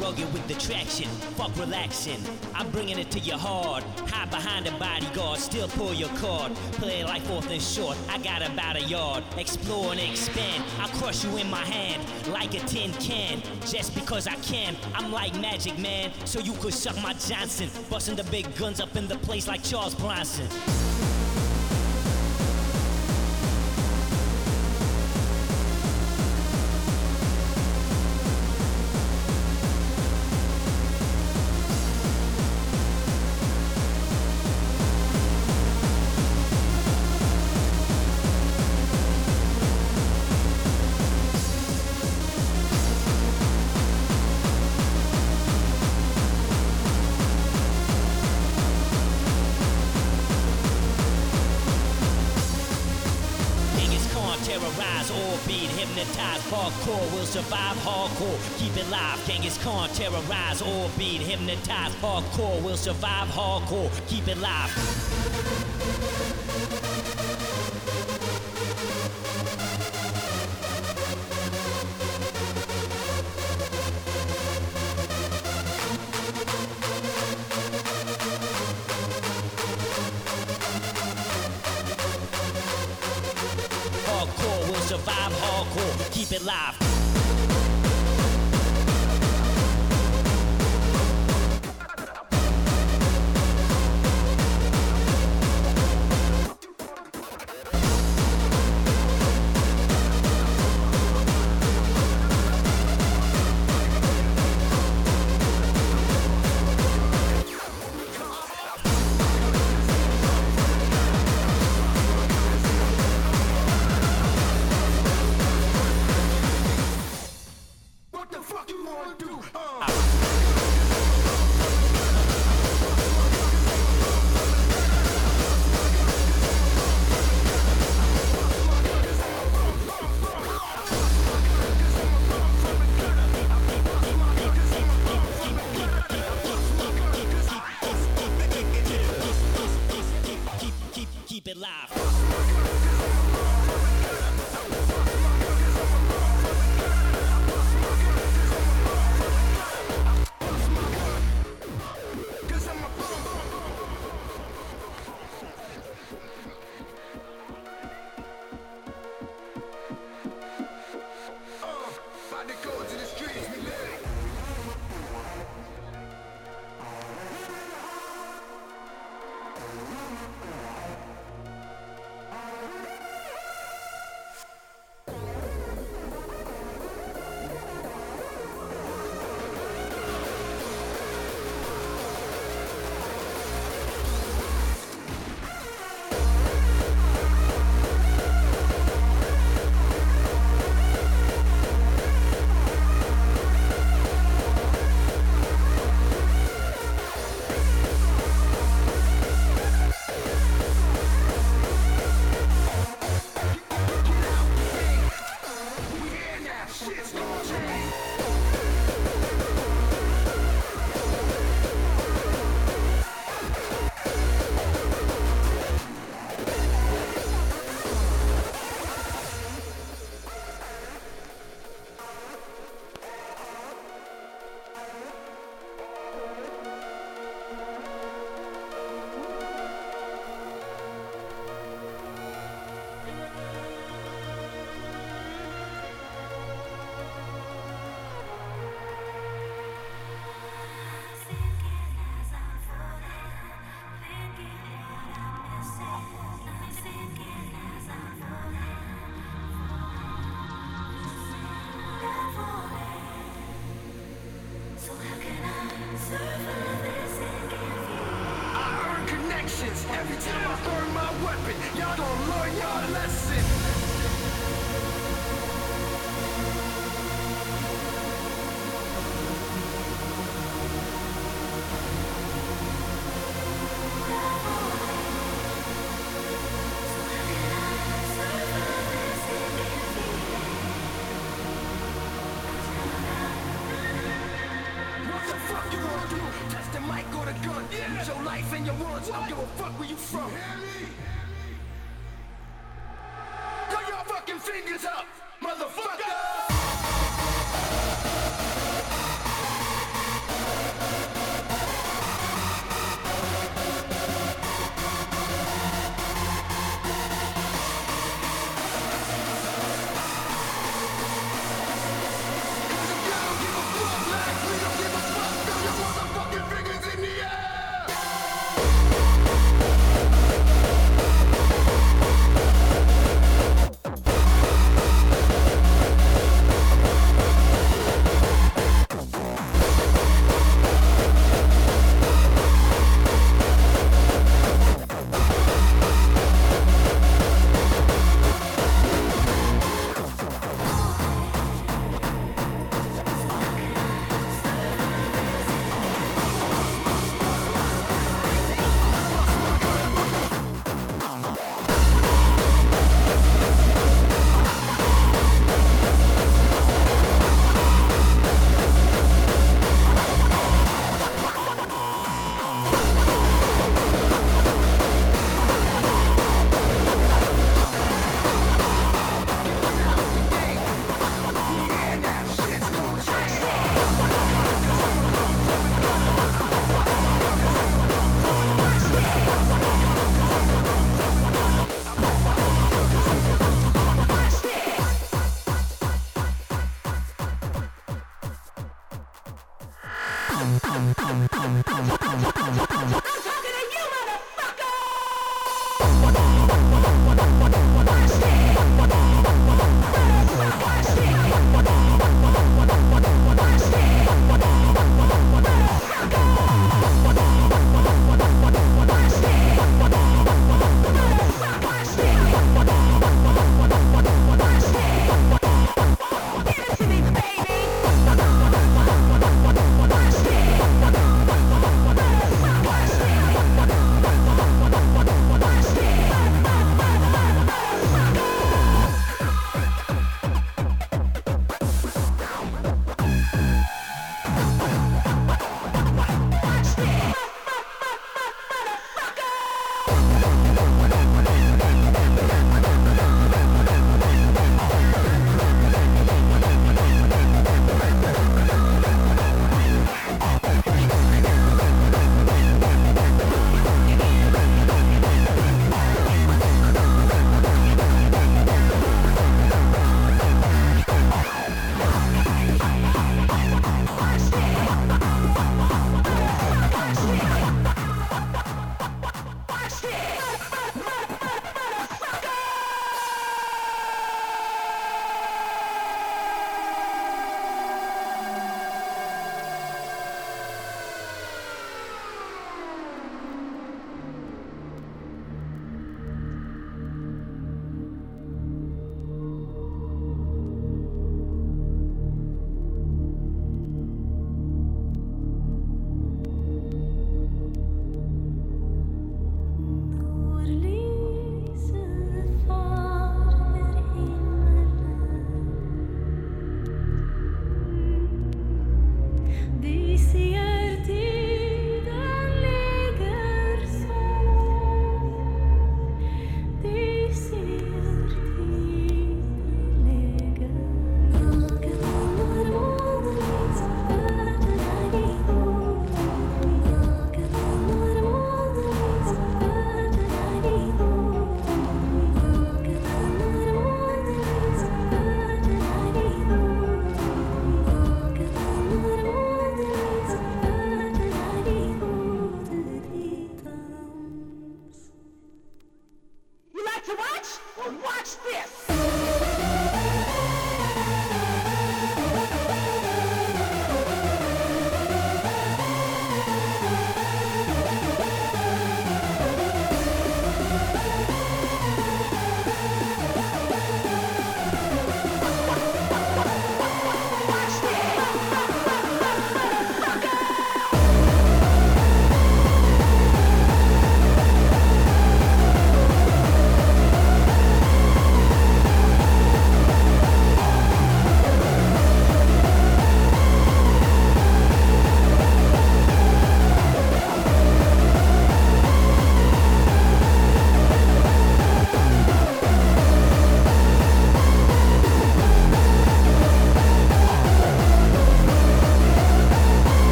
Rugged with the traction. Fuck relaxing. I'm bringing it to your hard. Hide behind a bodyguard, still pull your card. Play life off and short. I got about a yard. Explore and expand. I'll crush you in my hand like a tin can. Just because I can, I'm like Magic Man. So you could suck my Johnson. Busting the big guns up in the place like Charles Bronson. Survive hardcore. Keep it live, Genghis Khan terrorize or beat hypnotize. Hardcore will survive hardcore. Keep it live. Hardcore will survive hardcore, keep it live. from?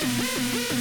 Your choice.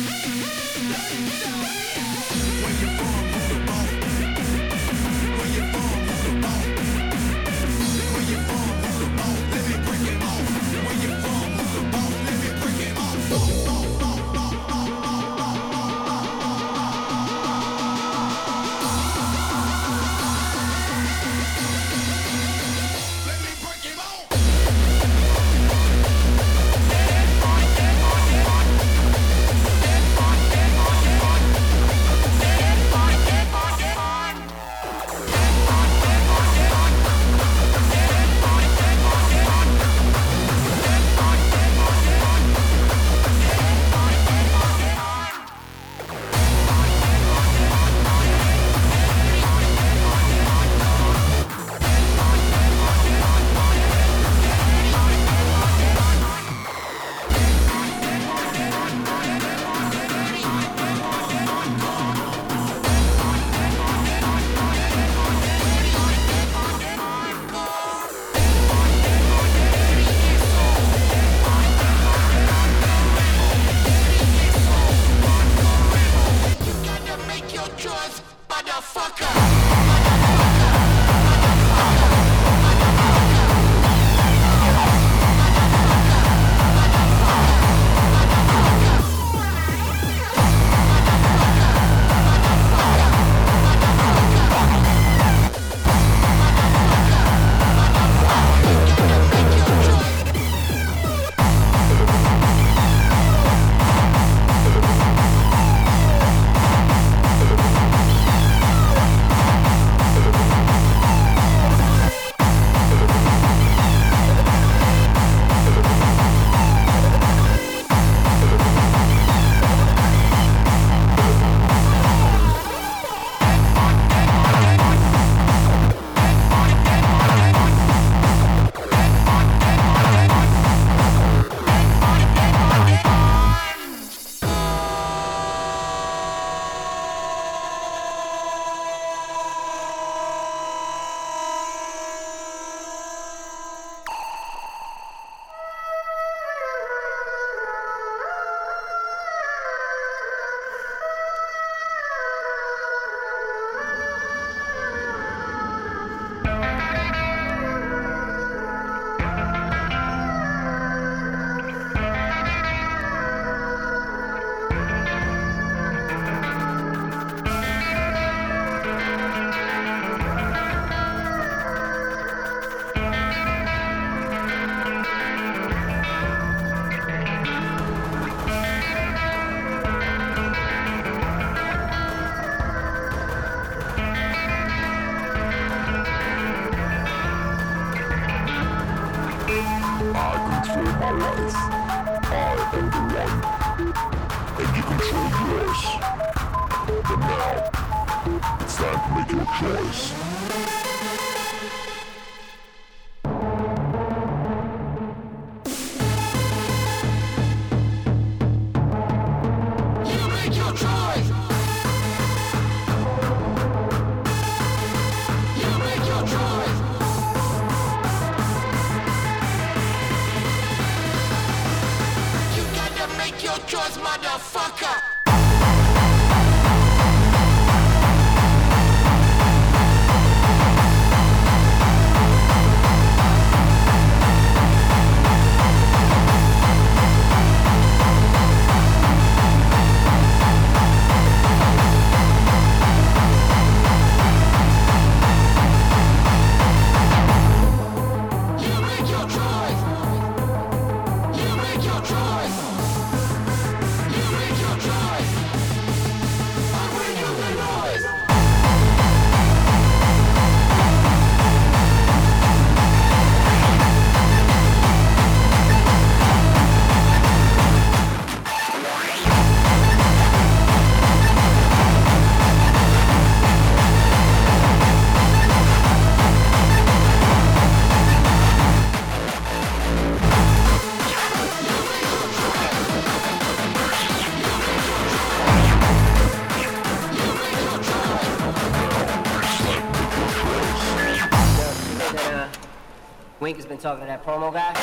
Talking to that promo guy?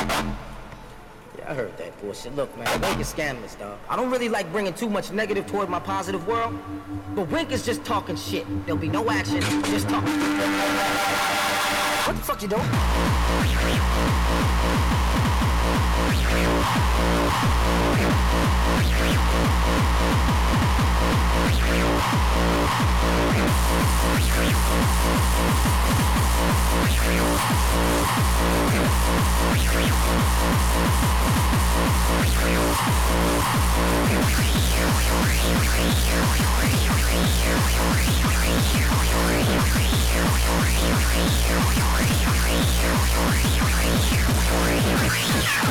Yeah, I heard that bullshit. Look, man, Wink is scandalous, dog. I don't really like bringing too much negative toward my positive world, but Wink is just talking shit. There'll be no action, just talk. What the fuck you doing? Valley of the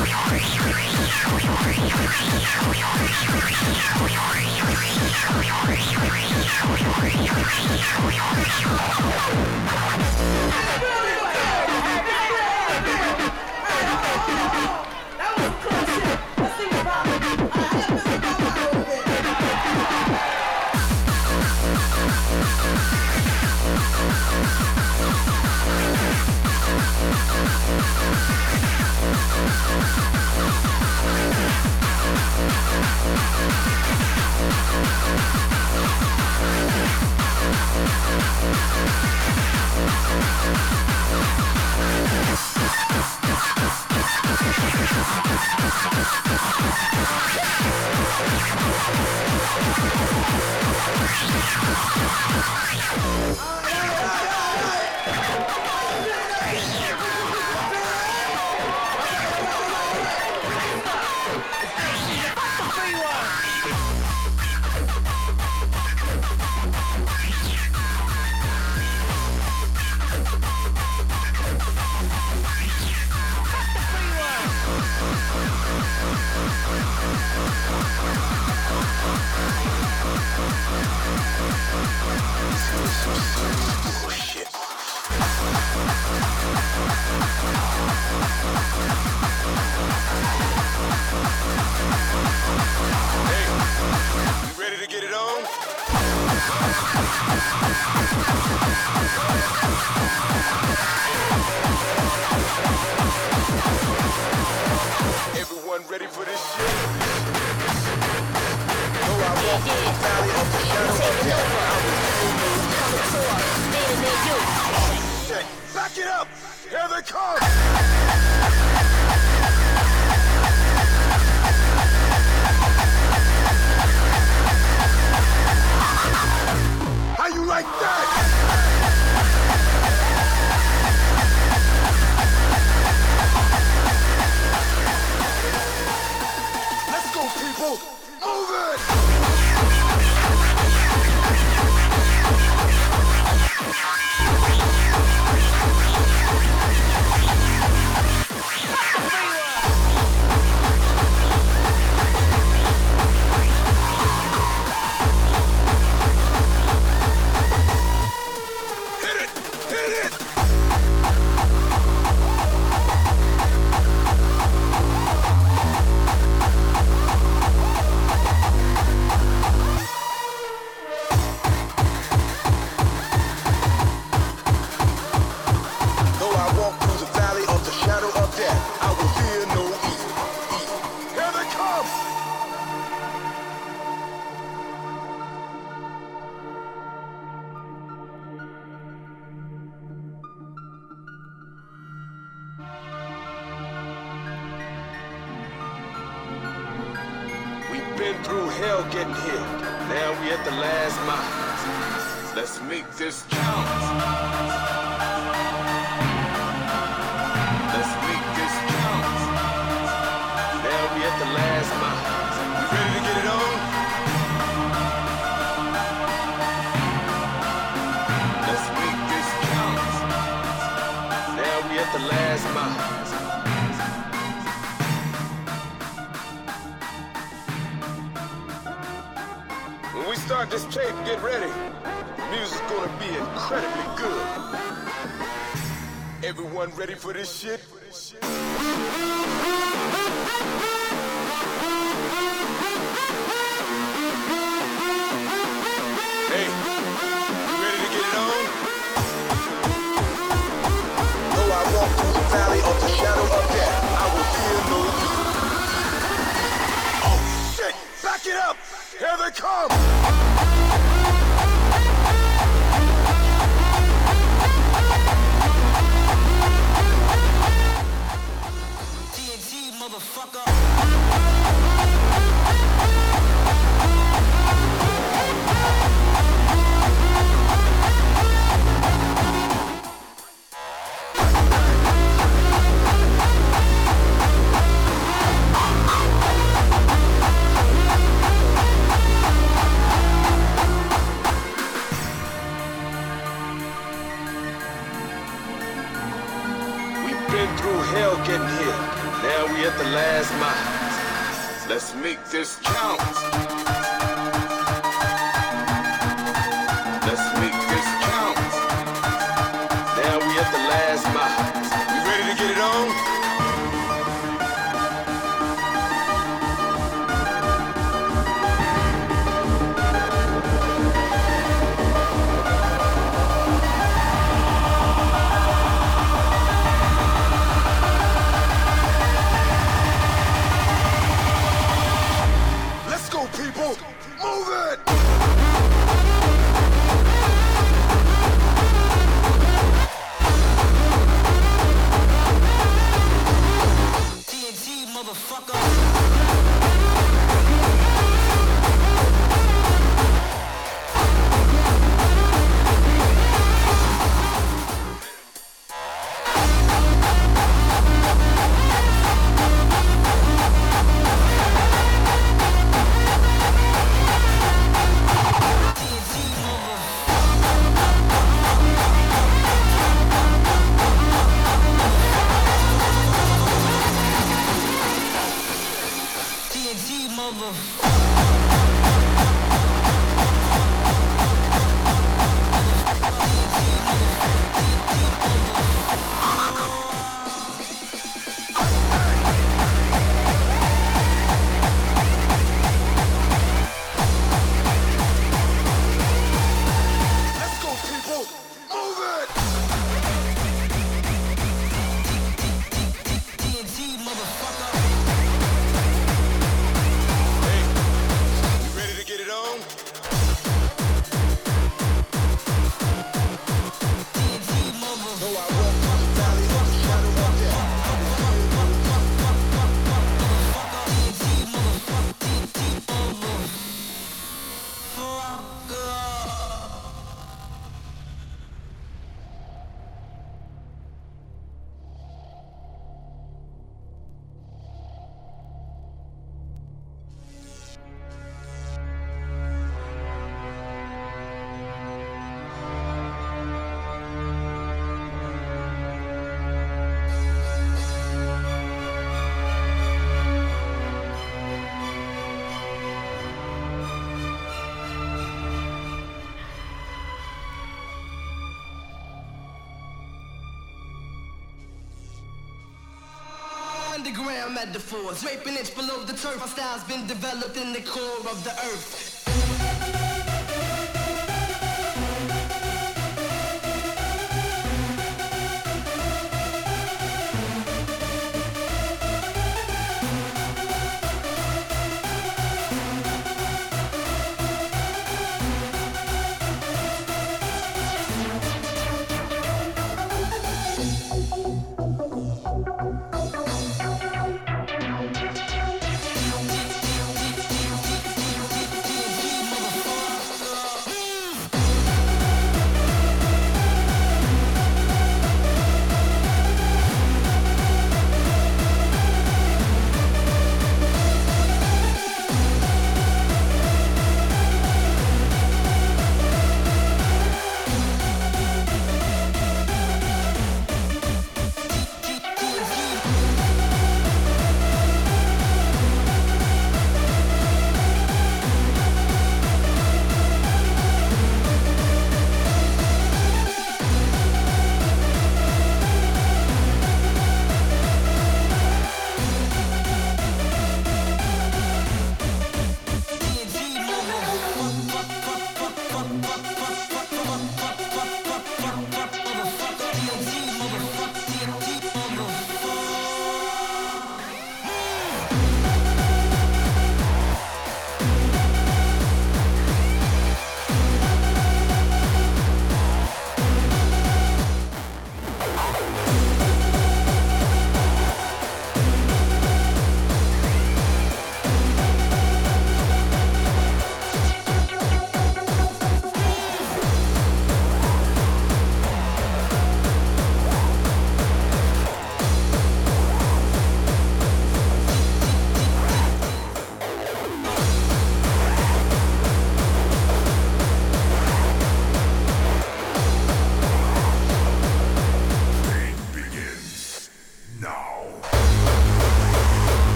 metaphors. Raping inch below the turf. My style's been developed in the core of the earth.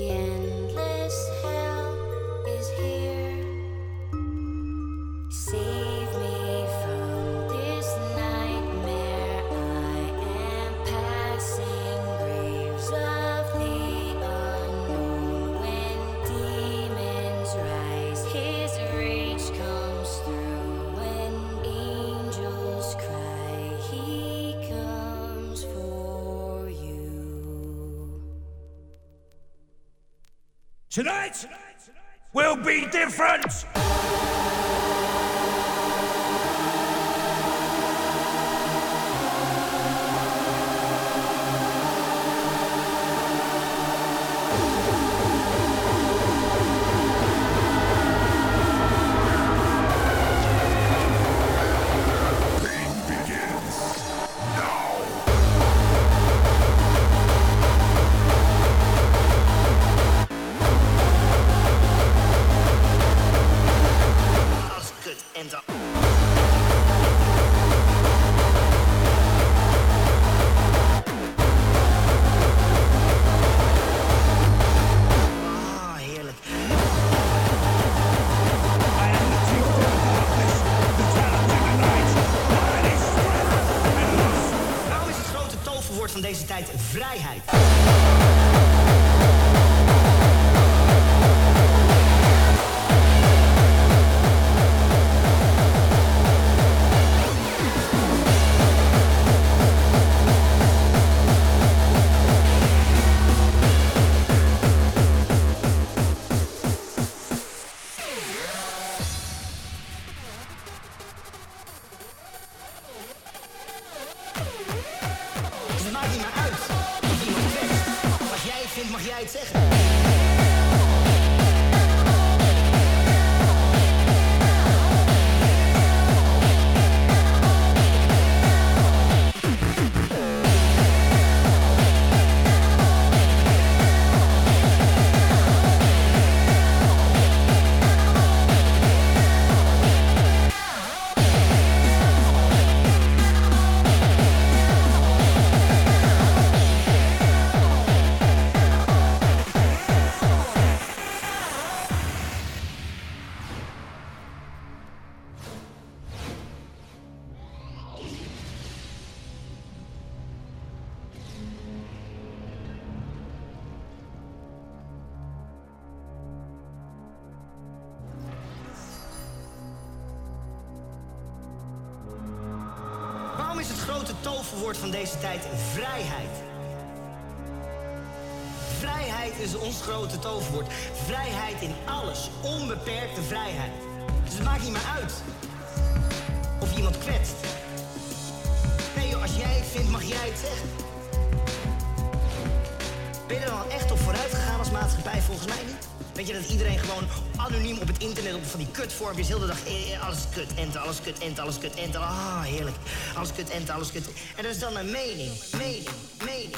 the end. Tonight will be different. maakt niet meer uit. Als iemand zegt wat jij vindt, mag jij het zeggen. Die kutvormpjes heel de dag eh, eh, alles kut, ent, alles kut, ent, alles kut, ent, ah heerlijk. Alles kut, ent, alles kut. En dat is dan een mening, mening, mening,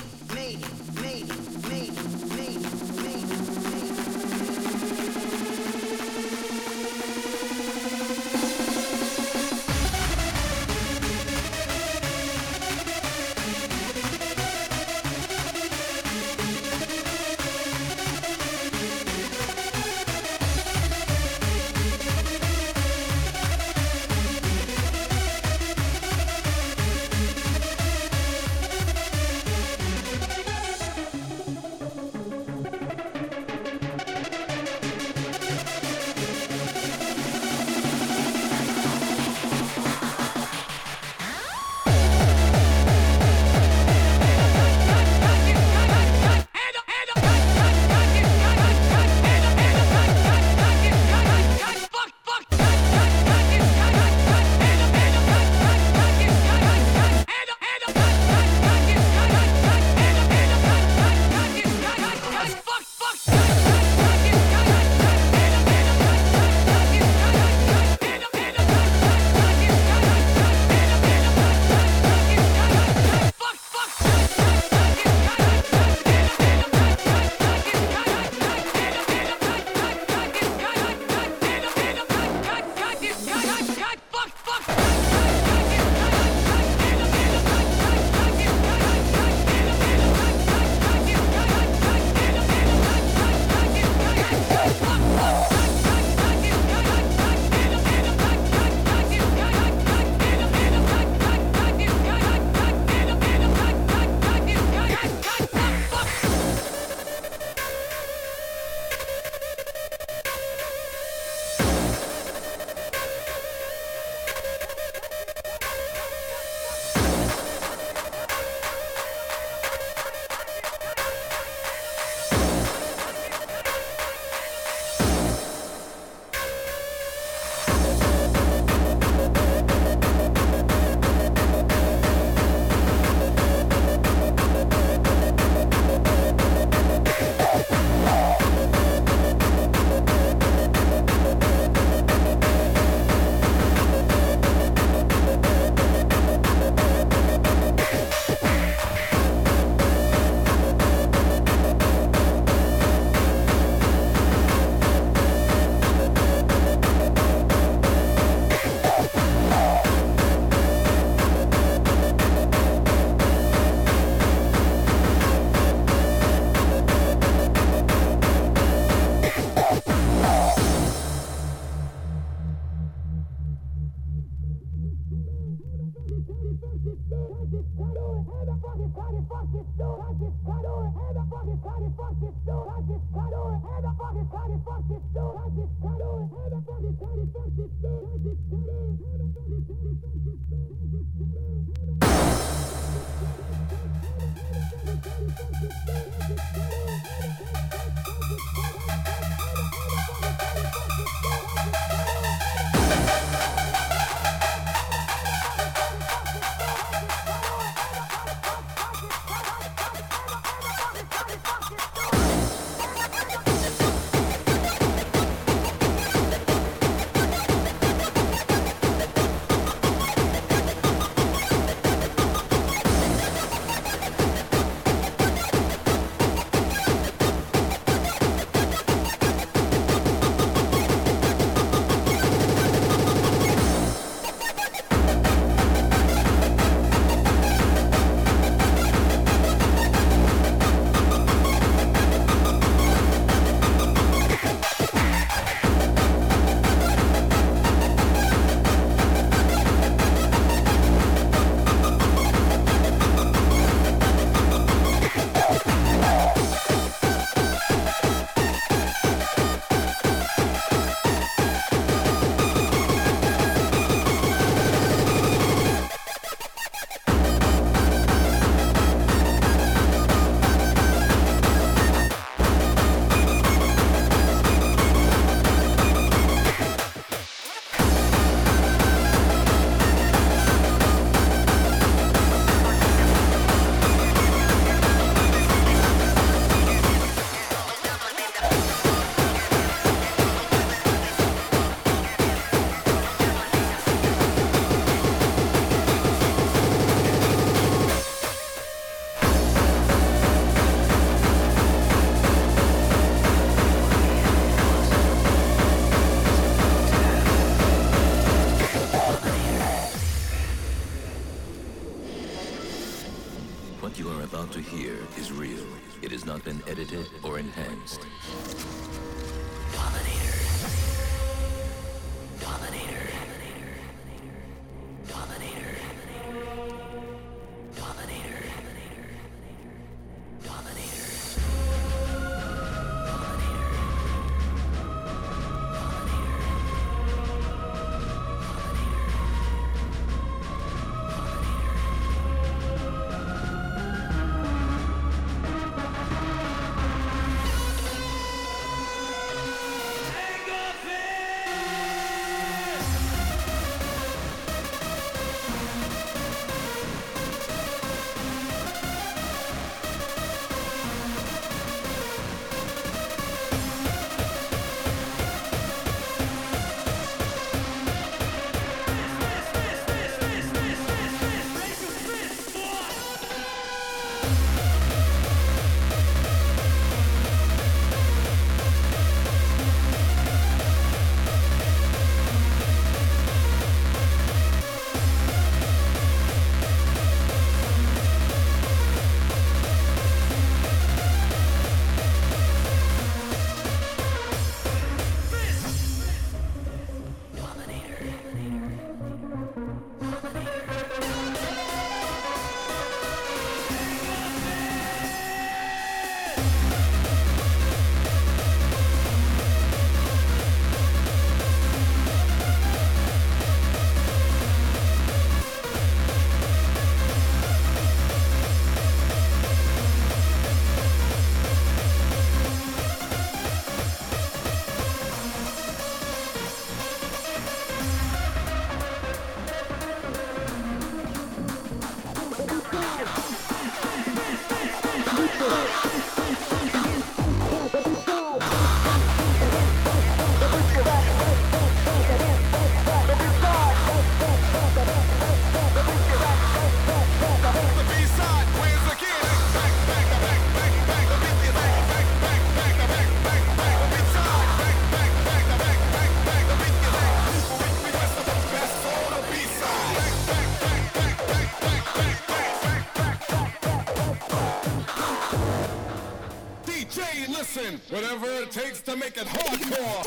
to make it hardcore.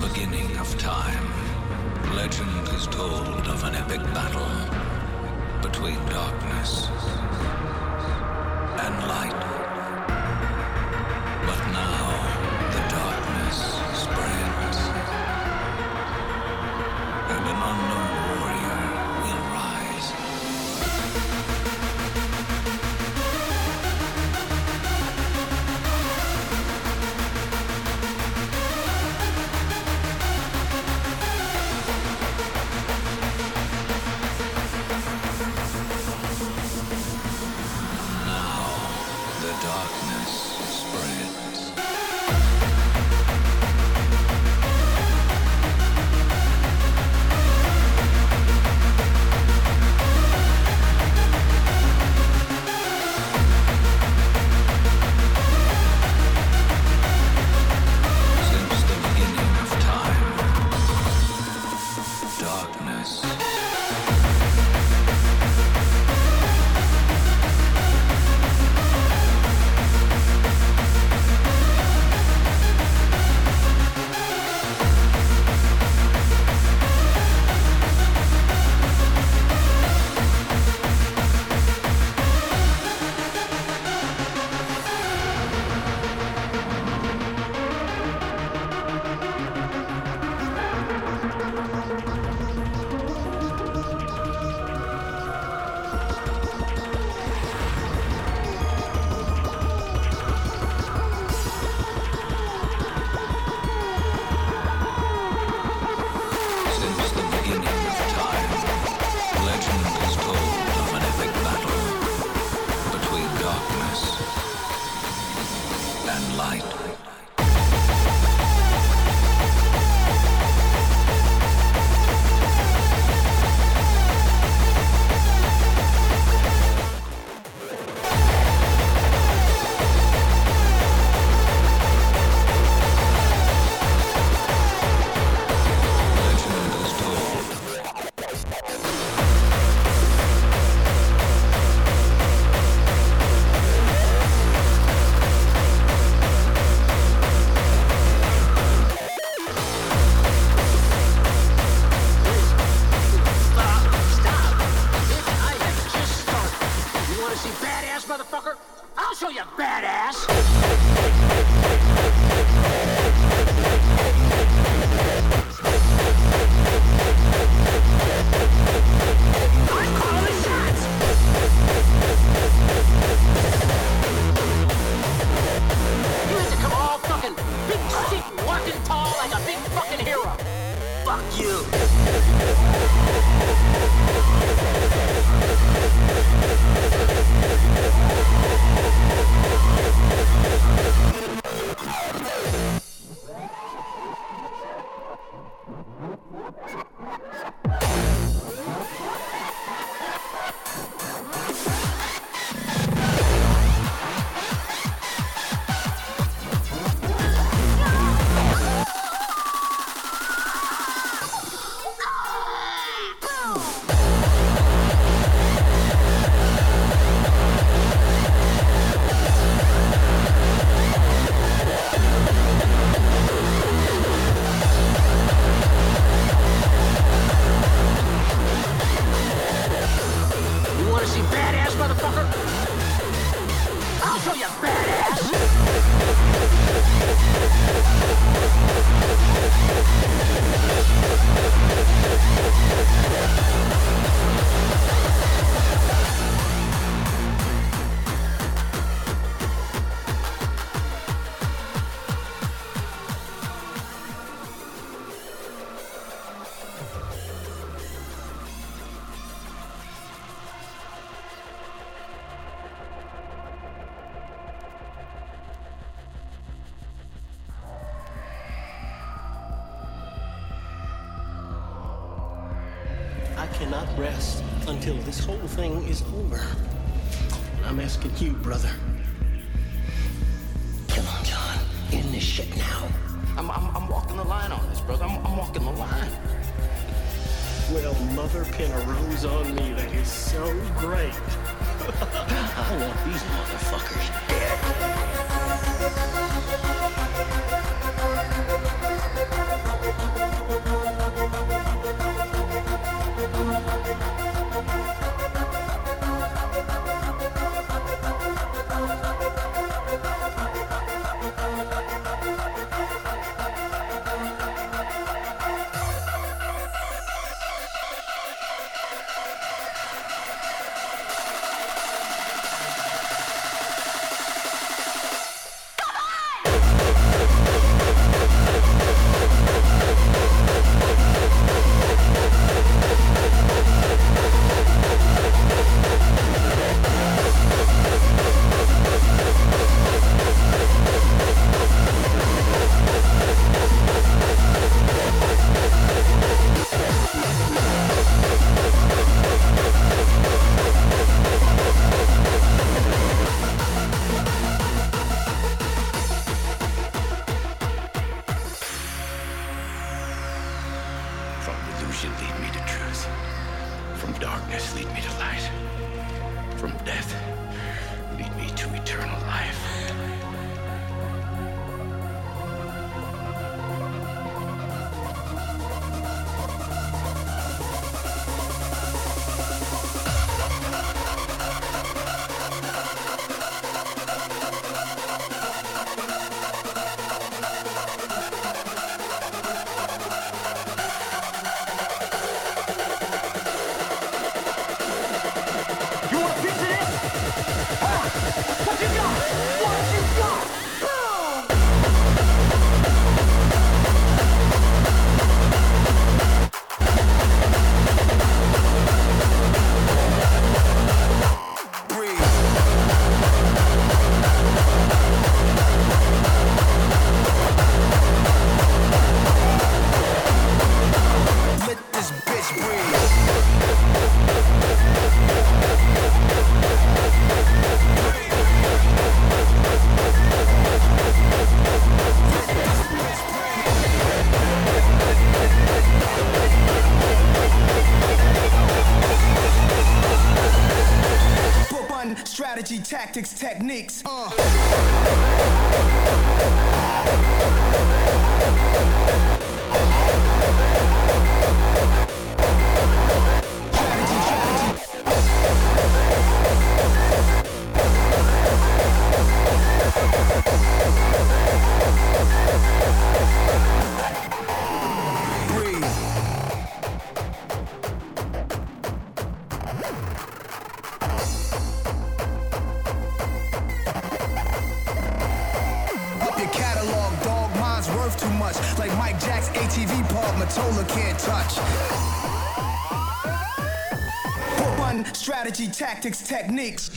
the beginning of time, legend is told of an epic battle between darkness tactics, techniques. Tactics, techniques.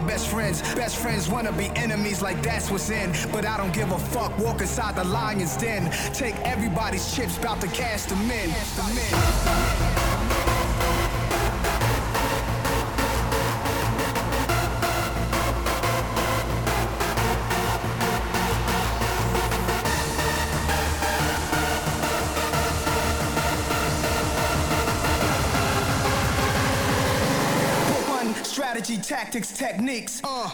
My best friends. Best friends wanna be enemies, like that's what's in. But I don't give a fuck. Walk inside the lion's den. Take everybody's chips, bout to cash them in. Them in. Strategy, tactics, techniques. Uh.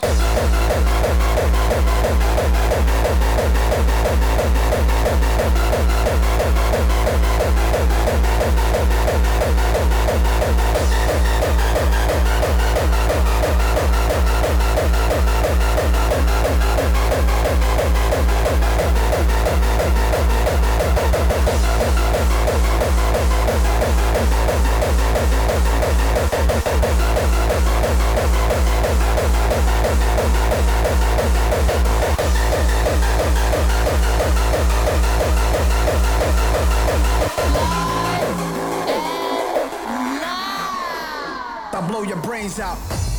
Blow your brains out.